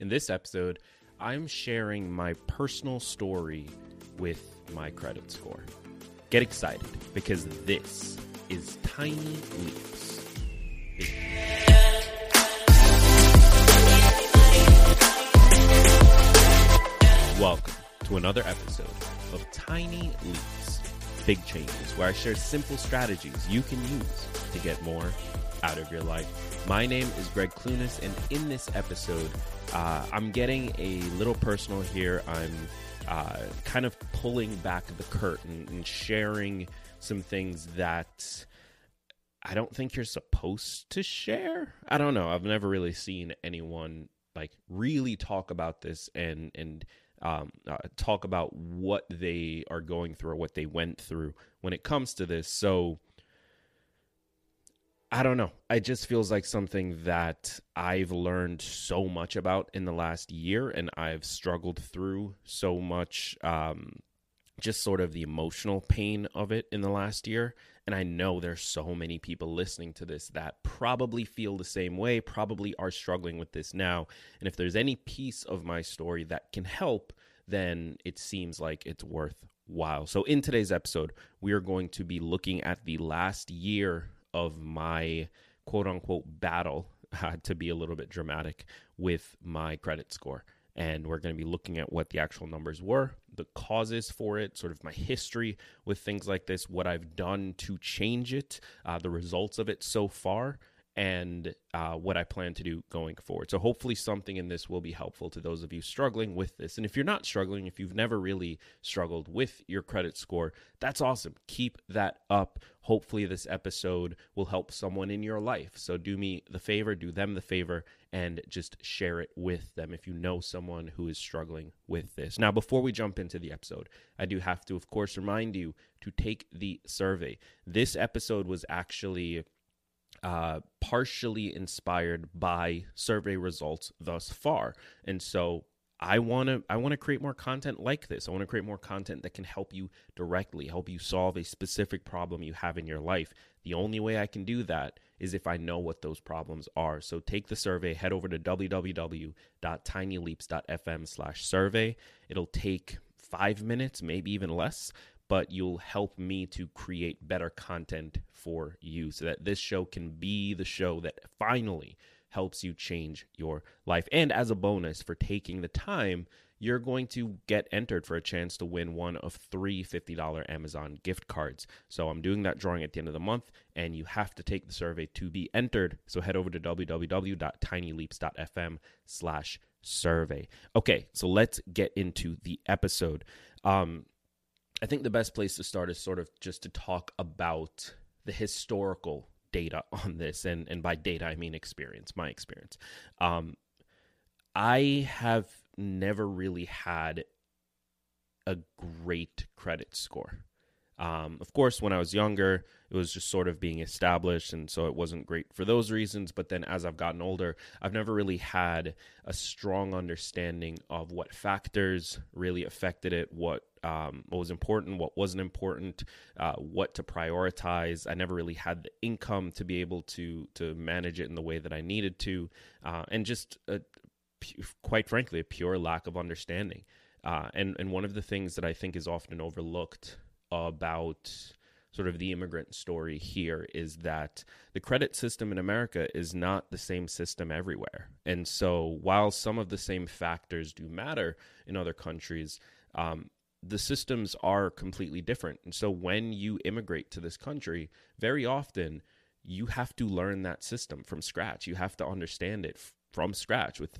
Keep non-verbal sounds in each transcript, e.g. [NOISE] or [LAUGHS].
In this episode, I'm sharing my personal story with my credit score. Get excited because this is Tiny Leaps. Welcome to another episode of Tiny Leaps, Big Changes, where I share simple strategies you can use to get more out of your life. My name is Greg Clunis, and in this episode, uh, I'm getting a little personal here. I'm uh, kind of pulling back the curtain and sharing some things that I don't think you're supposed to share. I don't know. I've never really seen anyone like really talk about this and and um, uh, talk about what they are going through or what they went through when it comes to this. So I don't know. It just feels like something that I've learned so much about in the last year, and I've struggled through so much, um, just sort of the emotional pain of it in the last year. And I know there's so many people listening to this that probably feel the same way, probably are struggling with this now. And if there's any piece of my story that can help, then it seems like it's worthwhile. So, in today's episode, we are going to be looking at the last year of my quote unquote battle, [LAUGHS] uh, to be a little bit dramatic, with my credit score. And we're going to be looking at what the actual numbers were, the causes for it, sort of my history with things like this, what I've done to change it, uh, the results of it so far, and uh, what I plan to do going forward. So, hopefully, something in this will be helpful to those of you struggling with this. And if you're not struggling, if you've never really struggled with your credit score, that's awesome. Keep that up. Hopefully, this episode will help someone in your life. So, do me the favor, do them the favor, and just share it with them if you know someone who is struggling with this. Now, before we jump into the episode, I do have to, of course, remind you to take the survey. This episode was actually uh, partially inspired by survey results thus far. And so I want to I want to create more content like this. I want to create more content that can help you directly, help you solve a specific problem you have in your life. The only way I can do that is if I know what those problems are. So take the survey, head over to www.tinyleaps.fm/survey. It'll take 5 minutes, maybe even less, but you'll help me to create better content for you so that this show can be the show that finally helps you change your life. And as a bonus for taking the time, you're going to get entered for a chance to win one of three $50 Amazon gift cards. So I'm doing that drawing at the end of the month, and you have to take the survey to be entered. So head over to www.tinyleaps.fm slash survey. Okay, so let's get into the episode. Um, I think the best place to start is sort of just to talk about the historical data [LAUGHS] on this, and and by data I mean experience, my experience. Um, I have never really had a great credit score. Um, of course, when I was younger, it was just sort of being established, and so it wasn't great for those reasons. But then as I've gotten older, I've never really had a strong understanding of what factors really affected it, what um, what was important, what wasn't important, uh, what to prioritize. I never really had the income to be able to to manage it in the way that I needed to, uh, and just quite frankly, a pure lack of understanding. Uh, and and one of the things that I think is often overlooked about sort of the immigrant story here is that the credit system in America is not the same system everywhere. And so while some of the same factors do matter in other countries, um, the systems are completely different. And so when you immigrate to this country, very often you have to learn that system from scratch. You have to understand it f- from scratch with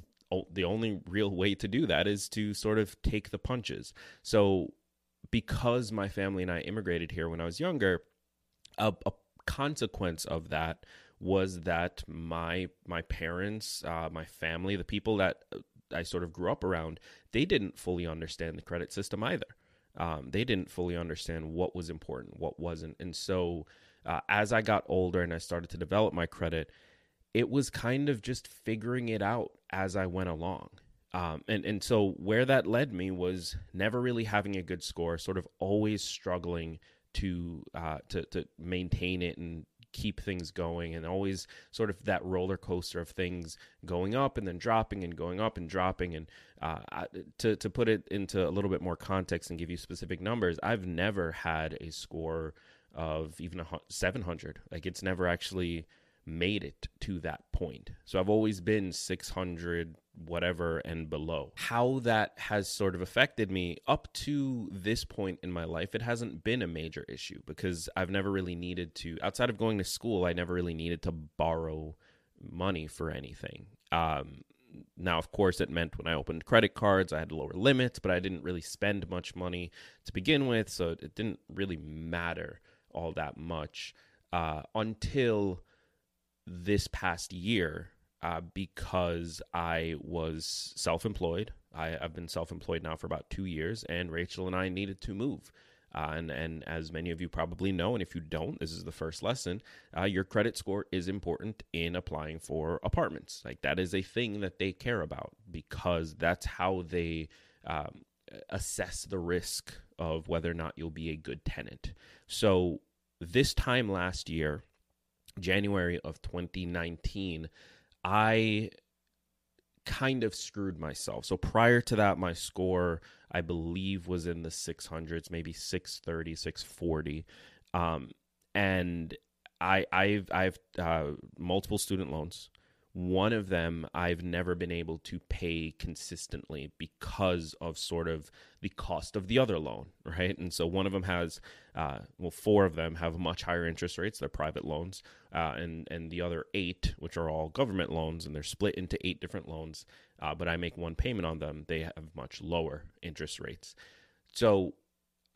the only real way to do that is to sort of take the punches. So because my family and I immigrated here when I was younger, a, a consequence of that was that my my parents, uh, my family, the people that I sort of grew up around, they didn't fully understand the credit system either. Um, they didn't fully understand what was important, what wasn't, and so uh, as I got older and I started to develop my credit, it was kind of just figuring it out as I went along. Um, and and so where that led me was never really having a good score, sort of always struggling to uh, to to maintain it and keep things going and always sort of that roller coaster of things going up and then dropping and going up and dropping. And uh, to to put it into a little bit more context and give you specific numbers I've never had a score of even a 700 like it's never actually made it to that point. So I've always been 600 whatever and below. How that has sort of affected me up to this point in my life, it hasn't been a major issue because I've never really needed to, outside of going to school, I never really needed to borrow money for anything. Um, now, of course, it meant when I opened credit cards, I had lower limits, but I didn't really spend much money to begin with, so it didn't really matter all that much uh, until this past year uh, because I was self employed. I've been self employed now for about two years, and Rachel and I needed to move. Uh, and, and as many of you probably know, and if you don't, this is the first lesson. Uh, your credit score is important in applying for apartments. Like that is a thing that they care about because that's how they um, assess the risk of whether or not you'll be a good tenant. So this time last year, January of 2019, I kind of screwed myself. So prior to that, my score, I believe, was in the 600s, maybe 630, 640. Um, and I, I've, I've uh, multiple student loans. One of them I've never been able to pay consistently because of sort of the cost of the other loan, right? And so one of them has, uh, well, four of them have much higher interest rates. They're private loans, uh, and and the other eight, which are all government loans, and they're split into eight different loans. Uh, but I make one payment on them. They have much lower interest rates. So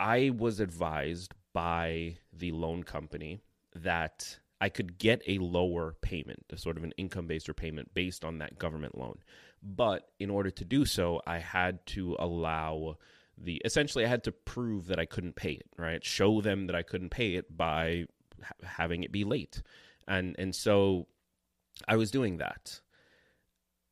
I was advised by the loan company that I could get a lower payment, a sort of an income based repayment based on that government loan. But in order to do so, I had to allow the essentially I had to prove that I couldn't pay it, right? Show them that I couldn't pay it by ha- having it be late. And and so I was doing that.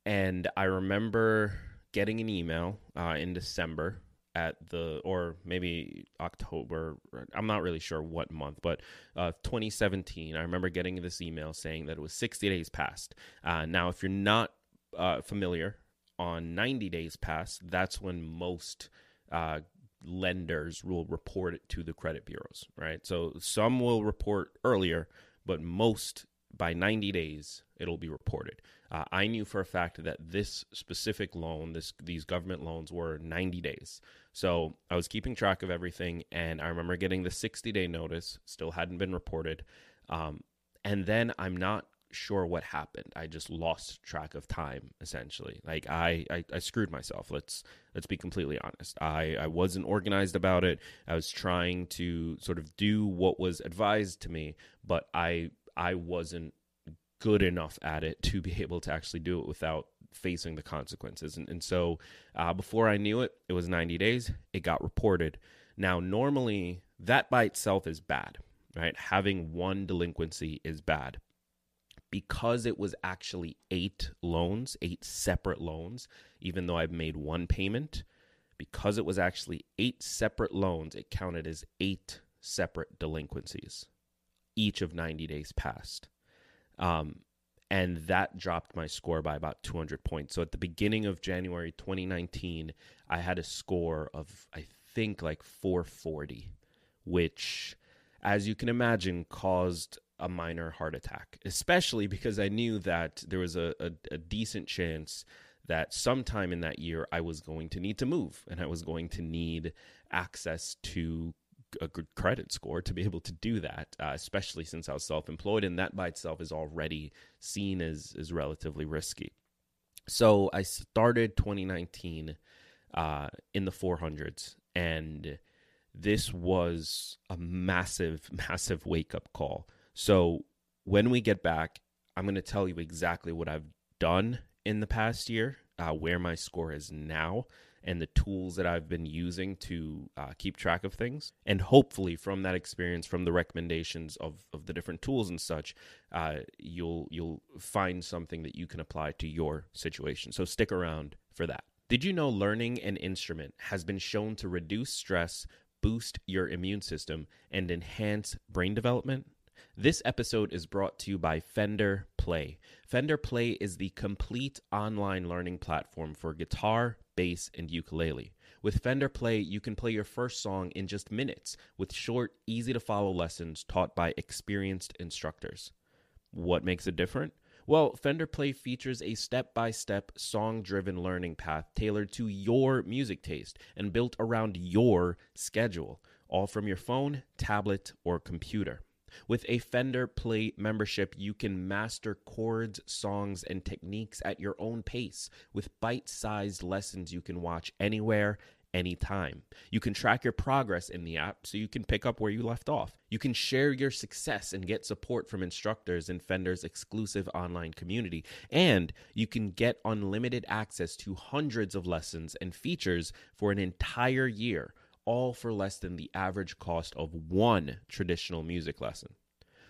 And I remember getting an email uh, in December at the or maybe October. I'm not really sure what month, but uh, 2017. I remember getting this email saying that it was 60 days past. Uh, now, if you're not uh, familiar, on 90 days past, that's when most uh, lenders will report it to the credit bureaus, right? So some will report earlier, but most by 90 days it'll be reported. Uh, I knew for a fact that this specific loan, this these government loans were 90 days. So I was keeping track of everything, and I remember getting the 60 day notice, still hadn't been reported. Um, and then I'm not sure what happened. I just lost track of time essentially. Like I, I, I screwed myself. Let's let's be completely honest. I, I wasn't organized about it. I was trying to sort of do what was advised to me, but I I wasn't good enough at it to be [LAUGHS] able to actually do it without facing the consequences. And, and so uh, before I knew it, it was 90 days. It got reported. Now, normally that by itself is bad, right? Having one delinquency is bad. Because it was actually eight loans, eight separate loans, even though I've made one payment, because it was actually eight separate loans, it counted as eight separate delinquencies, each of 90 days past. Um, and that dropped my score by about 200 points. So at the beginning of January 2019, I had a score of, I think, like 440, which, as you can imagine, caused a minor heart attack, especially because I knew that there was a, a, a decent chance that sometime in that year I was going to need to move and I was going to need access to a good credit score to be able to do that, uh, especially since I was self employed, and that by itself is already seen as, as relatively risky. So I started 2019 uh, in the 400s, and this was a massive, [LAUGHS] massive wake up call. So when we get back, I'm going to tell you exactly what I've done in the past year, uh, where my score is now, and the tools that I've been using to uh, keep track of things. And hopefully, from that experience, from the recommendations of, of the different tools and such, uh, you'll you'll find something that you can apply to your situation. So stick around for that. Did you know learning an instrument has been shown to reduce stress, boost your immune system, and enhance brain development? This episode is brought to you by Fender Play. Fender Play is the complete online learning platform for guitar, bass, and ukulele. With Fender Play, you can play your first song in just minutes with short, easy to follow lessons taught by experienced instructors. What makes it different? Well, Fender Play features a step by step, song driven learning path tailored to your music taste and built around your schedule, all from your phone, tablet, or computer. With a Fender Play membership, you can master chords, songs, and techniques at your own pace with bite sized lessons you can watch anywhere, anytime. You can track your progress in the app so you can pick up where you left off. You can share your success and get support from instructors in Fender's exclusive online community. And you can get unlimited access to hundreds of lessons and features for an entire year all for less than the average cost of one traditional music lesson.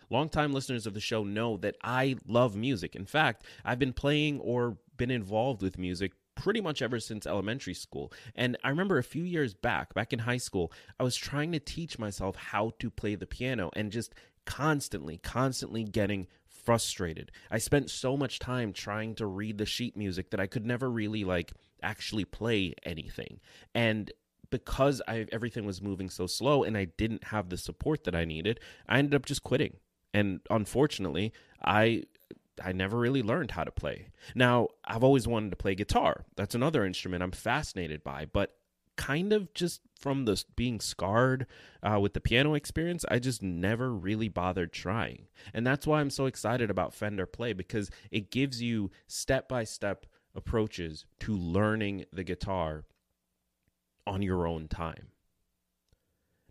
Longtime listeners of the show know that I love music. In fact, I've been playing or been involved with music pretty much ever since elementary school. And I remember a few years back, back in high school, I was trying to teach myself how to play the piano and just constantly, constantly getting frustrated. I spent so much time trying to read the sheet music that I could never really like actually play anything. And because I everything was moving so slow and I didn't have the support that I needed, I ended up just quitting. And unfortunately, I I never really learned how to play. Now, I've always wanted to play guitar. That's another instrument I'm fascinated by, but kind of just from the being scarred uh, with the piano experience, I just never really bothered trying. And that's why I'm so excited about Fender Play because it gives you step by step approaches to learning the guitar on your own time.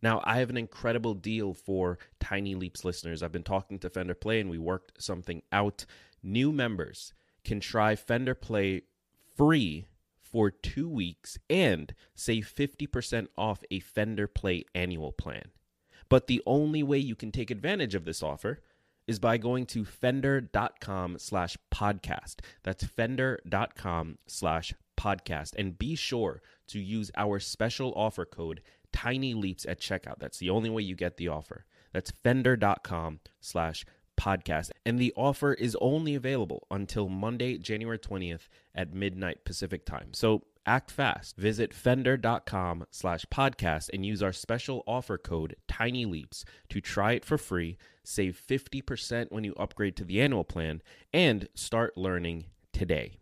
Now, I have an incredible deal for Tiny Leaps listeners. I've been talking to Fender Play and we worked something out. New members can try Fender Play free for two weeks and save 50% off a Fender Play annual plan. But the only way you can take advantage of this offer is by going to fender.com slash podcast. That's fender.com slash podcast. And be sure to use our special offer code Tiny Leaps at checkout. That's the only way you get the offer. That's fender.com slash podcast. And the offer is only available until Monday, January 20th at midnight Pacific time. So act fast. Visit fender.com slash podcast and use our special offer code Tiny Leaps to try it for free, save 50% when you upgrade to the annual plan, and start learning today.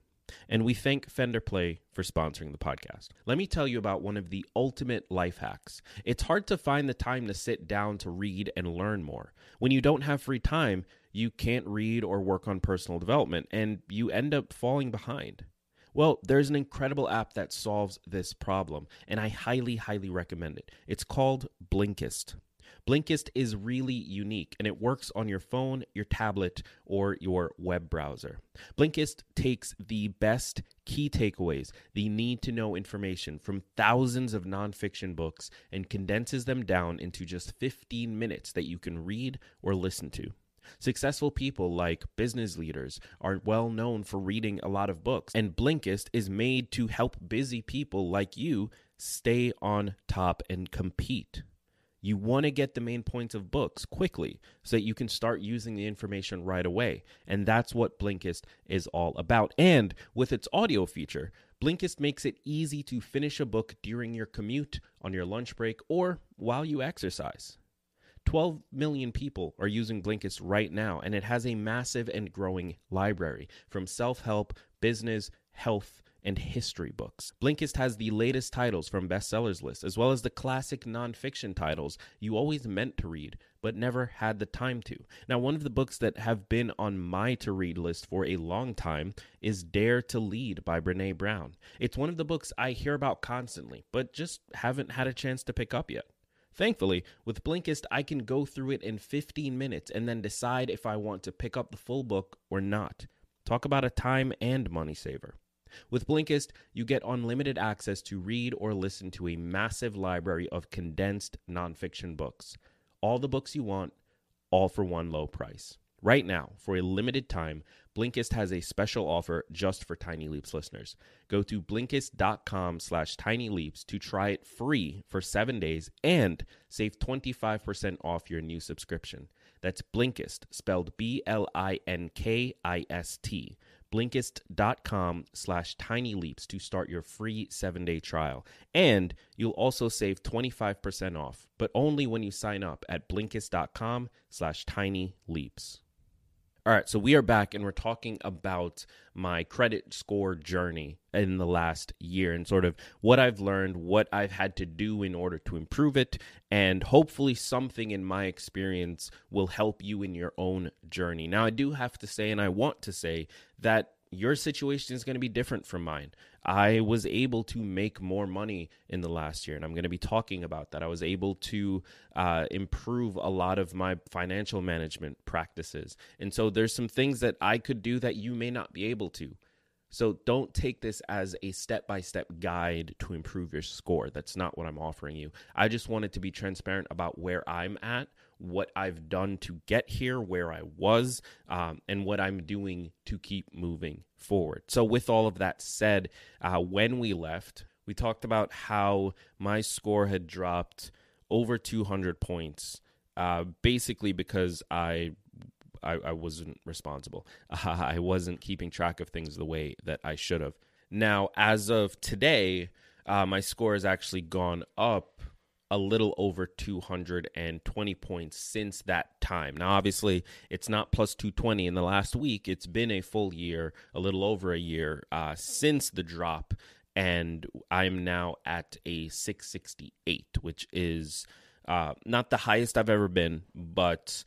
And we thank Fender Play for sponsoring the podcast. Let me tell you about one of the ultimate life hacks. It's hard to find the time to sit down to read and learn more. When you don't have free time, you can't read or work on personal development, and you end up falling behind. Well, there's an incredible app that solves this problem, and I highly, highly recommend it. It's called Blinkist. Blinkist is really unique and it works on your phone, your tablet, or your web browser. Blinkist takes the best key takeaways, the need to know information from thousands of nonfiction books, and condenses them down into just 15 minutes that you can read or listen to. Successful people like business leaders are well known for reading a lot of books, and Blinkist is made to help busy people like you stay on top and compete. You want to get the main points of books quickly so that you can start using the information right away. And that's what Blinkist is all about. And with its audio feature, Blinkist makes it easy to finish a book during your commute, on your lunch break, or while you exercise. 12 million people are using Blinkist right now, and it has a massive and growing library from self help, business, health, and history books. Blinkist has the latest titles from bestsellers lists, as well as the classic nonfiction titles you always meant to read, but never had the time to. Now, one of the books that have been on my to read list for a long time is Dare to Lead by Brene Brown. It's one of the books I hear about constantly, but just haven't had a chance to pick up yet. Thankfully, with Blinkist, I can go through it in 15 minutes and then decide if I want to pick up the full book or not. Talk about a time and money saver. With Blinkist, you get unlimited access to read or listen to a massive library of condensed nonfiction books. All the books you want, all for one low price. Right now, for a limited time, Blinkist has a special offer just for Tiny Leaps listeners. Go to Blinkist.com slash Tiny Leaps to try it free for seven days and save 25% off your new subscription. That's Blinkist, spelled B L I N K I S T. Blinkist.com slash tiny leaps to start your free seven day trial. And you'll also save 25% off, but only when you sign up at Blinkist.com slash tiny leaps. All right, so we are back and we're talking about my credit score journey in the last year and sort of what I've learned, what I've had to do in order to improve it, and hopefully something in my experience will help you in your own journey. Now, I do have to say, and I want to say, that your situation is going to be different from mine. I was able to make more money in the last year, and I'm going to be talking about that. I was able to uh, improve a lot of my financial management practices. And so there's some things that I could do that you may not be able to. So don't take this as a step by step guide to improve your score. That's not what I'm offering you. I just wanted to be transparent about where I'm at, what I've done to get here, where I was, um, and what I'm doing to keep moving forward. So, with all of that said, uh, when we left, we talked about how my score had dropped over 200 points, uh, basically because I I, I wasn't responsible. Uh, [LAUGHS] I wasn't keeping track of things the way that I should have. Now, as of today, uh, my score has actually gone up a little over 220 points since that time. Now, obviously, it's not plus 220 in the last week. It's been a full year, a little over a year uh, since the drop, and I'm now at a 668, which is uh, not the highest I've ever been, but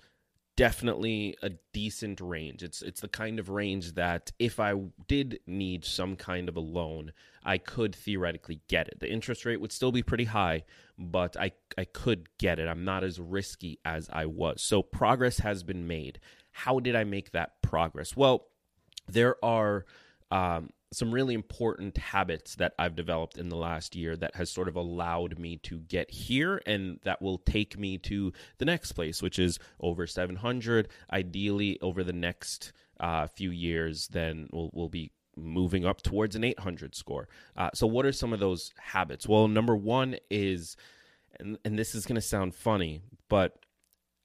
definitely a decent range. It's it's the kind of range that if I did need some kind of a loan, I could theoretically get it. The interest rate would still be pretty high, but I I could get it. I'm not as risky as I was. So progress has been made. How did I make that progress? Well, there are um, some really important habits that I've developed in the last year that has sort of allowed me to get here and that will take me to the next place, which is over 700. Ideally, over the next uh, few years, then we'll, we'll be moving up towards an 800 score. Uh, so, what are some of those habits? Well, number one is, and, and this is going to sound funny, but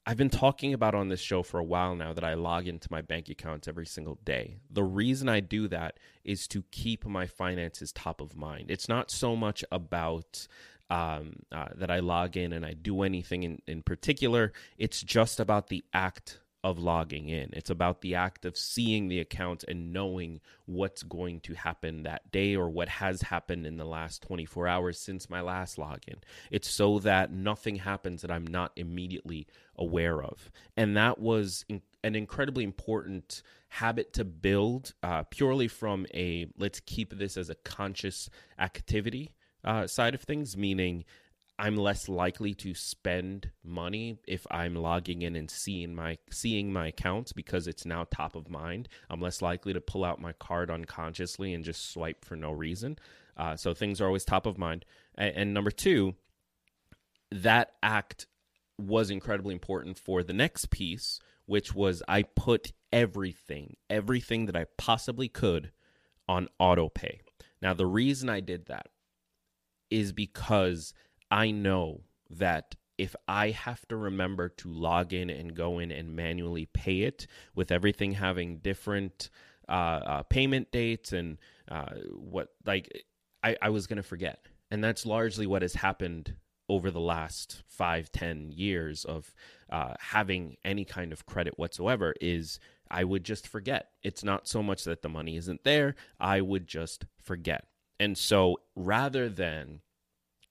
I've been talking about on this show for a while now that I log into my bank accounts every single day. The reason I do that is to keep my finances top of mind. It's not so much about um, uh, that I log in and I do anything in, in particular, it's just about the act of logging in. It's about the act of seeing the account and knowing what's going to happen that day or what has happened in the last 24 hours since my last login. It's so that nothing happens that I'm not immediately aware of. And that was in- an incredibly important habit to build uh, purely from a let's keep this as a conscious activity uh, side of things, meaning I'm less likely to spend money if I'm logging in and seeing my seeing my accounts because it's now top of mind. I'm less likely to pull out my card unconsciously and just swipe for no reason. Uh, so things are always top of mind. And, and number two, that act was incredibly important for the next piece, which was I put everything, everything that I possibly could on auto pay. Now the reason I did that is because I know that if I have to remember to log in and go in and manually pay it, with everything having different uh, uh, payment dates and uh, what, like, I, I was going to forget. And that's largely what has happened over the last five, ten years of uh, having any kind of credit whatsoever is I would just forget. It's not so much that the money isn't there, I would just forget. And so rather than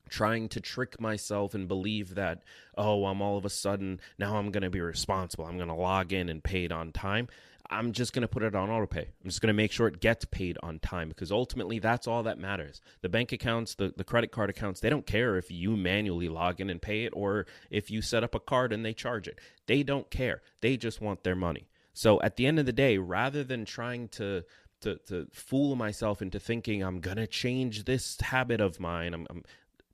trying to trick myself and believe that oh i'm all of a sudden now i'm going to be responsible. I'm going to log in and pay it on time. I'm just going to put it on auto pay. I'm just going to make sure it gets paid on time because ultimately that's all that matters. The bank accounts the, the credit card accounts they don't care if you manually log in and pay it or if you set up a card and they charge it. They don't care. They just want their money. So at the end of the day rather than trying to to, to fool myself into thinking I'm gonna change this habit of mine. I'm, I'm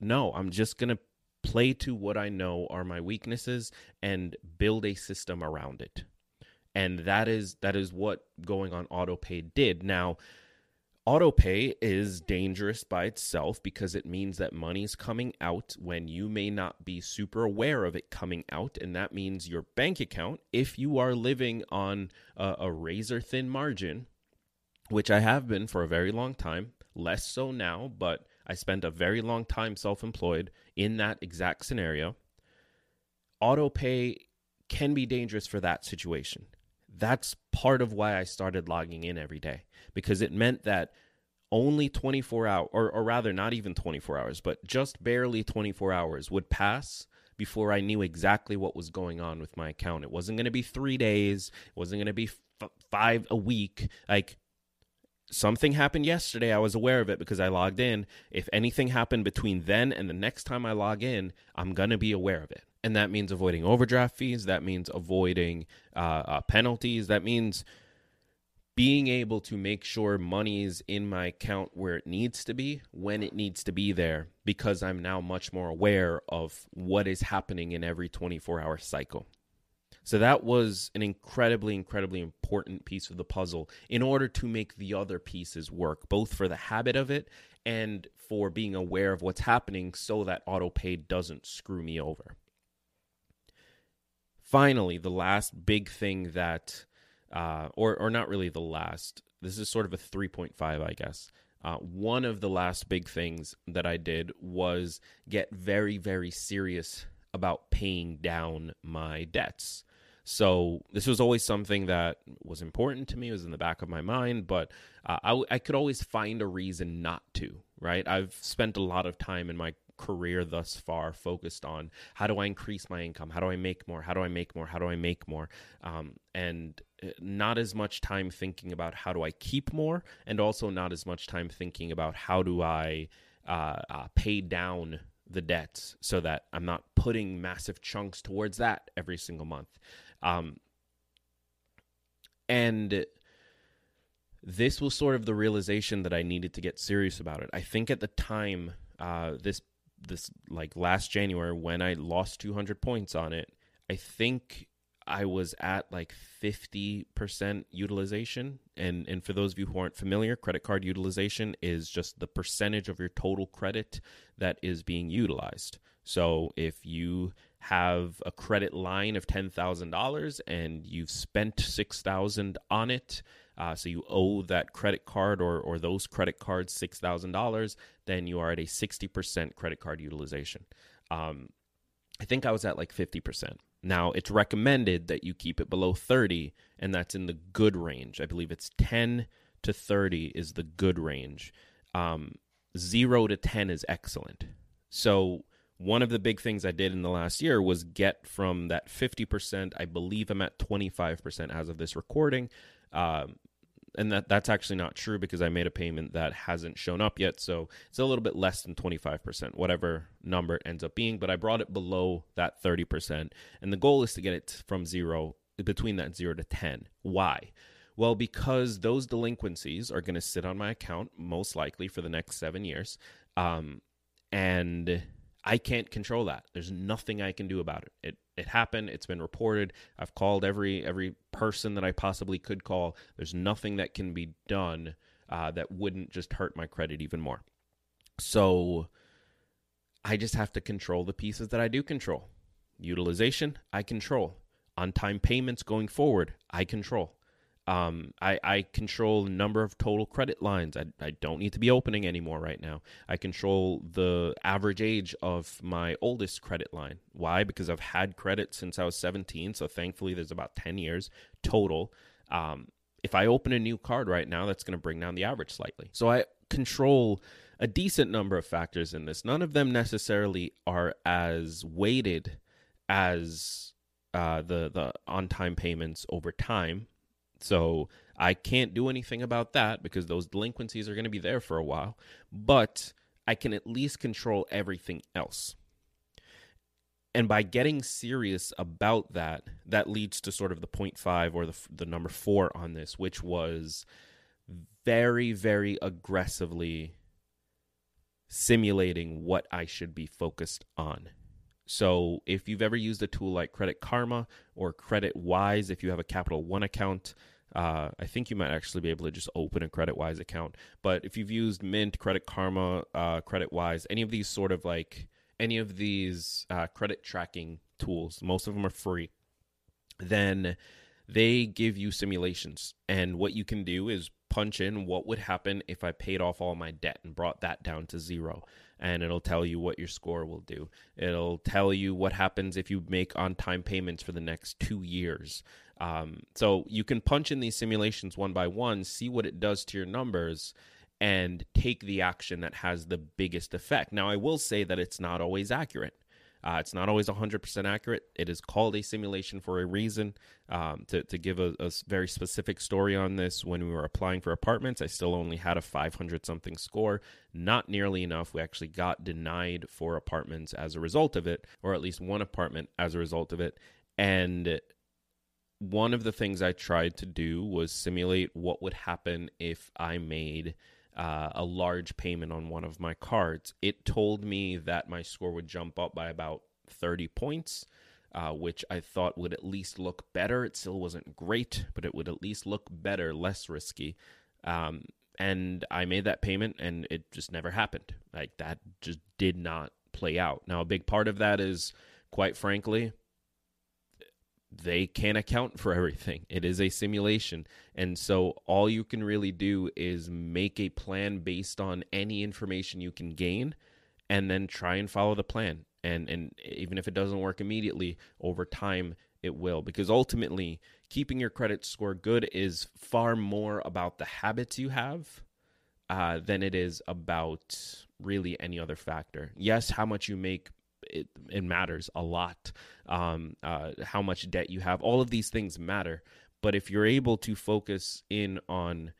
no, I'm just going to play to what I know are my weaknesses and build a system around it. And that is that is what going on autopay did. Now, Autopay is dangerous by itself because it means that money's coming out when you may not be super aware of it coming out. And that means your bank account, if you are living on a, a razor thin margin, which I have been for a very long time, less so now, but I spent a very long time self employed in that exact scenario. Autopay can be dangerous for that situation. That's part of why I started logging in every day because it meant that only 24 hours, or, or rather, not even 24 hours, but just barely 24 hours would pass before I knew exactly what was going on with my account. It wasn't going to be three days, it wasn't going to be f- five a week. Like something happened yesterday, I was aware of it because I logged in. If anything happened between then and the next time I log in, I'm going to be aware of it. And that means avoiding overdraft fees. That means avoiding uh, uh, penalties. That means being able to make sure money is in my account where it needs to be when it needs to be there because I'm now much more aware of what is happening in every 24 hour cycle. So that was an incredibly, incredibly important piece of the puzzle in order to make the other pieces work, both for the habit of it and for being aware of what's happening so that autopay doesn't screw me over. Finally, the last big thing that, uh, or, or not really the last, this is sort of a 3.5, I guess. Uh, one of the last big things that I did was get very, very serious about paying down my debts. So this was always something that was important to me. It was in the back of my mind, but uh, I, I could always find a reason not to. Right? I've spent a lot of time in my career thus far focused on how do I increase my income? How do I make more? How do I make more? How do I make more? Um, and uh, not as much time thinking about how do I keep more, and also not as much time thinking about how do I uh, uh, pay down the debts so that I'm not putting massive chunks towards that every single month. Um, and this was sort of the realization that I needed to get serious about it. I think at the time, uh, this this like last January when I lost 200 points on it, I think I was at like 50% utilization. And and for those of you who aren't familiar, credit card utilization is just the percentage of your total credit that is being utilized. So if you have a credit line of $10,000 and you've spent 6000 on it, uh, so you owe that credit card or, or those credit cards $6,000, then you are at a 60% credit card utilization. Um, I think I was at like 50%. Now, it's recommended that you keep it below 30, and that's in the good range. I believe it's 10 to 30 is the good range. Um, 0 to 10 is excellent. So, one of the big things I did in the last year was get from that 50%, I believe I'm at 25% as of this recording. Um, and that that's actually not true because I made a payment that hasn't shown up yet. So it's a little bit less than 25%, whatever number it ends up being. But I brought it below that 30%. And the goal is to get it from zero, between that zero to 10. Why? Well, because those delinquencies are going to sit on my account most likely for the next seven years. Um, and I can't control that. There's nothing I can do about it. It it happened. It's been reported. I've called every every person that I possibly could call. There's nothing that can be done uh, that wouldn't just hurt my credit even more. So I just have to control the pieces that I do control. Utilization, I control. On time payments going forward, I control. Um, I, I control the number of total credit lines. I, I don't need to be opening anymore right now. I control the average age of my oldest credit line. Why? Because I've had credit since I was 17. So thankfully, there's about 10 years total. Um, if I open a new card right now, that's going to bring down the average slightly. So I control a decent number of factors in this. None of them necessarily are as weighted as uh, the the on time payments over time so I can't do anything about that because those delinquencies are going to be there for a while, but I can at least control everything else. And by getting serious about that, that leads to sort of the point five or the, the number four on this, which was very, very aggressively simulating what I should be focused on. So if you've ever used a tool like Credit Karma or Credit Wise, if you have a Capital One account, Uh, I think you might actually be able to just open a CreditWise account. But if you've used Mint, Credit Karma, uh, CreditWise, any of these sort of like any of these uh, credit tracking tools, most of them are free. Then they give you simulations, and what you can do is punch in what would happen if I paid off all my debt and brought that down to zero. And it'll tell you what your score will do. It'll tell you what happens if you make on time payments for the next two years. Um, so you can punch in these simulations one by one, see what it does to your numbers, and take the action that has the biggest effect. Now, I will say that it's not always accurate. Uh, it's not always 100% accurate. It is called a simulation for a reason. Um, to, to give a, a, very specific story on this, when we were applying for apartments, I still only had a 500 something score. Not nearly enough. We actually got denied for apartments as a result of it, or at least one apartment as a result of it. And one of the things I tried to do was simulate what would happen if I made uh, a large payment on one of my cards. It told me that my score would jump up by about 30 points, uh, which I thought would at least look better. It still wasn't great, but it would at least look better, less risky. Um, and I made that payment, and it just never happened. Like that just did not play out. Now, a big part of that is, quite frankly, they can't account for everything. It is a simulation. And so all you can really do is make a plan based on any information you can gain and then try and follow the plan. And and even if it doesn't work immediately, over time it will because ultimately keeping your credit score good is far more about the habits you have uh, than it is about really any other factor. Yes, how much you make it, it matters a lot. Um, uh, how much debt you have, all of these things matter. But if you're able to focus in on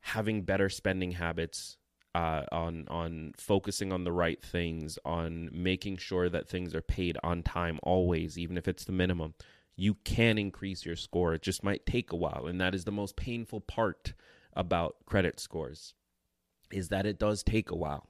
having better spending habits, uh, on on focusing on the right things, on making sure that things are paid on time always, even if it's the minimum, you can increase your score. It just might take a while, and that is the most painful part about credit scores, is that it does take a while.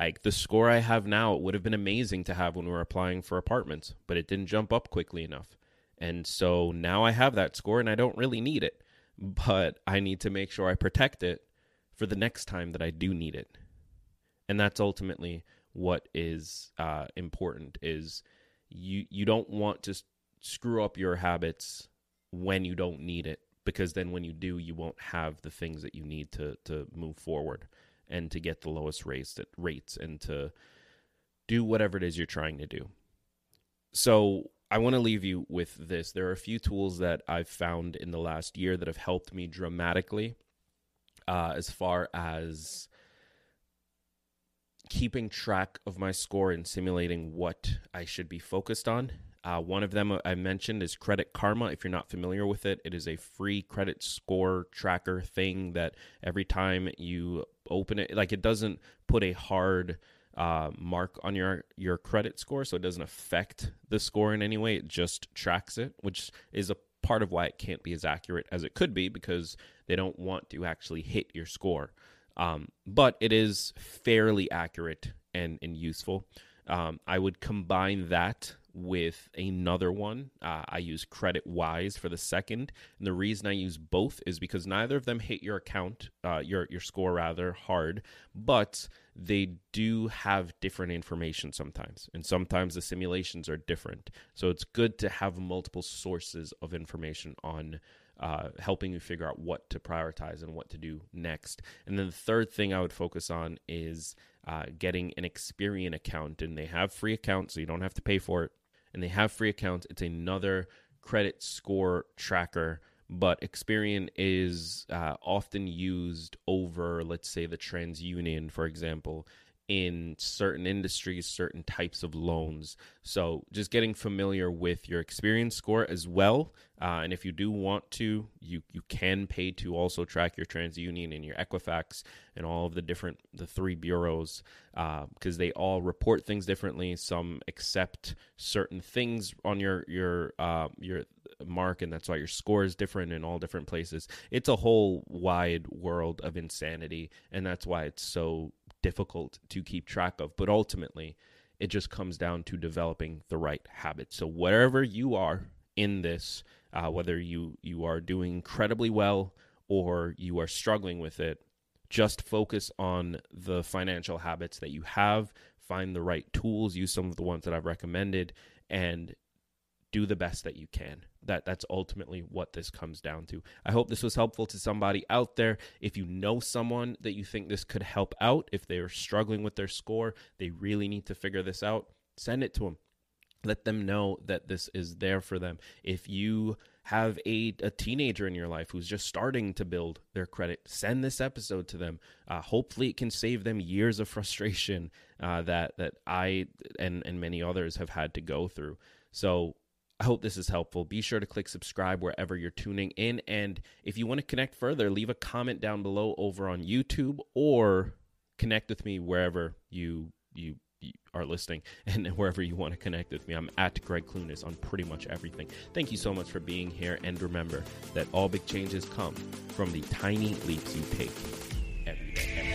Like the score I have now, it would have been amazing to have when we were applying for apartments, but it didn't jump up quickly enough. And so now I have that score and I don't really need it, but I need to make sure I protect it for the next time that I do need it. And that's ultimately what is uh, important is you you don't want to screw up your habits when you don't need it because then when you do you won't have the things that you need to to move forward and to get the lowest rates rates and to do whatever it is you're trying to do. So I want to leave you with this. There are a few tools that I've found in the last year that have helped me dramatically uh, as far as keeping track of my score and simulating what I should be focused on. Uh, one of them I mentioned is Credit Karma. If you're not familiar with it, it is a free credit score tracker thing that every time you open it, like it doesn't put a hard uh, mark on your your credit score, so it doesn't affect the score in any way. It just tracks it, which is a part of why it can't be as accurate as it could be because they don't want to actually hit your score. Um, but it is fairly accurate and, and useful. Um, I would combine that with another one. Uh, I use Credit Wise for the second, and the reason I use both is because neither of them hit your account, uh, your your score rather hard, but they do have different information sometimes, and sometimes the simulations are different. So it's good to have multiple sources of information on. Uh, helping you figure out what to prioritize and what to do next. And then the third thing I would focus on is uh, getting an Experian account, and they have free accounts, so you don't have to pay for it and they have free accounts. It's another credit score tracker, but Experian is uh, often used over, let's say, the TransUnion, for example, in certain industries, certain types of loans. So just getting familiar with your Experian score as well. Uh, and if you do want to, you you can pay to also track your TransUnion and your Equifax and all of the different the three bureaus because uh, they all report things differently. Some accept certain things on your your uh, your mark, and that's why your score is different in all different places. It's a whole wide world of insanity, and that's why it's so difficult to keep track of. But ultimately, it just comes down to developing the right habits. So, wherever you are in this, uh, whether you you are doing incredibly well or you are struggling with it. Just focus on the financial habits that you have. Find the right tools. Use some of the ones that I've recommended, and do the best that you can. That that's ultimately what this comes down to. I hope this was helpful to somebody out there. If you know someone that you think this could help out, if they are struggling with their score, they really need to figure this out, send it to them. Let them know that this is there for them. If you have a, a teenager in your life who's just starting to build their credit, send this episode to them. Uh, hopefully, it can save them years of frustration uh, that that I and and many others have had to go through. So I hope this is helpful. Be sure to click subscribe wherever you're tuning in. And if you want to connect further, leave a comment down below over on YouTube or connect with me wherever you you, you are listening [LAUGHS] and wherever you want to connect with me. I'm at Gregg Clunis on pretty much everything. Thank you so much for being here. And remember that all big changes come from the tiny leaps you take every day. Every day.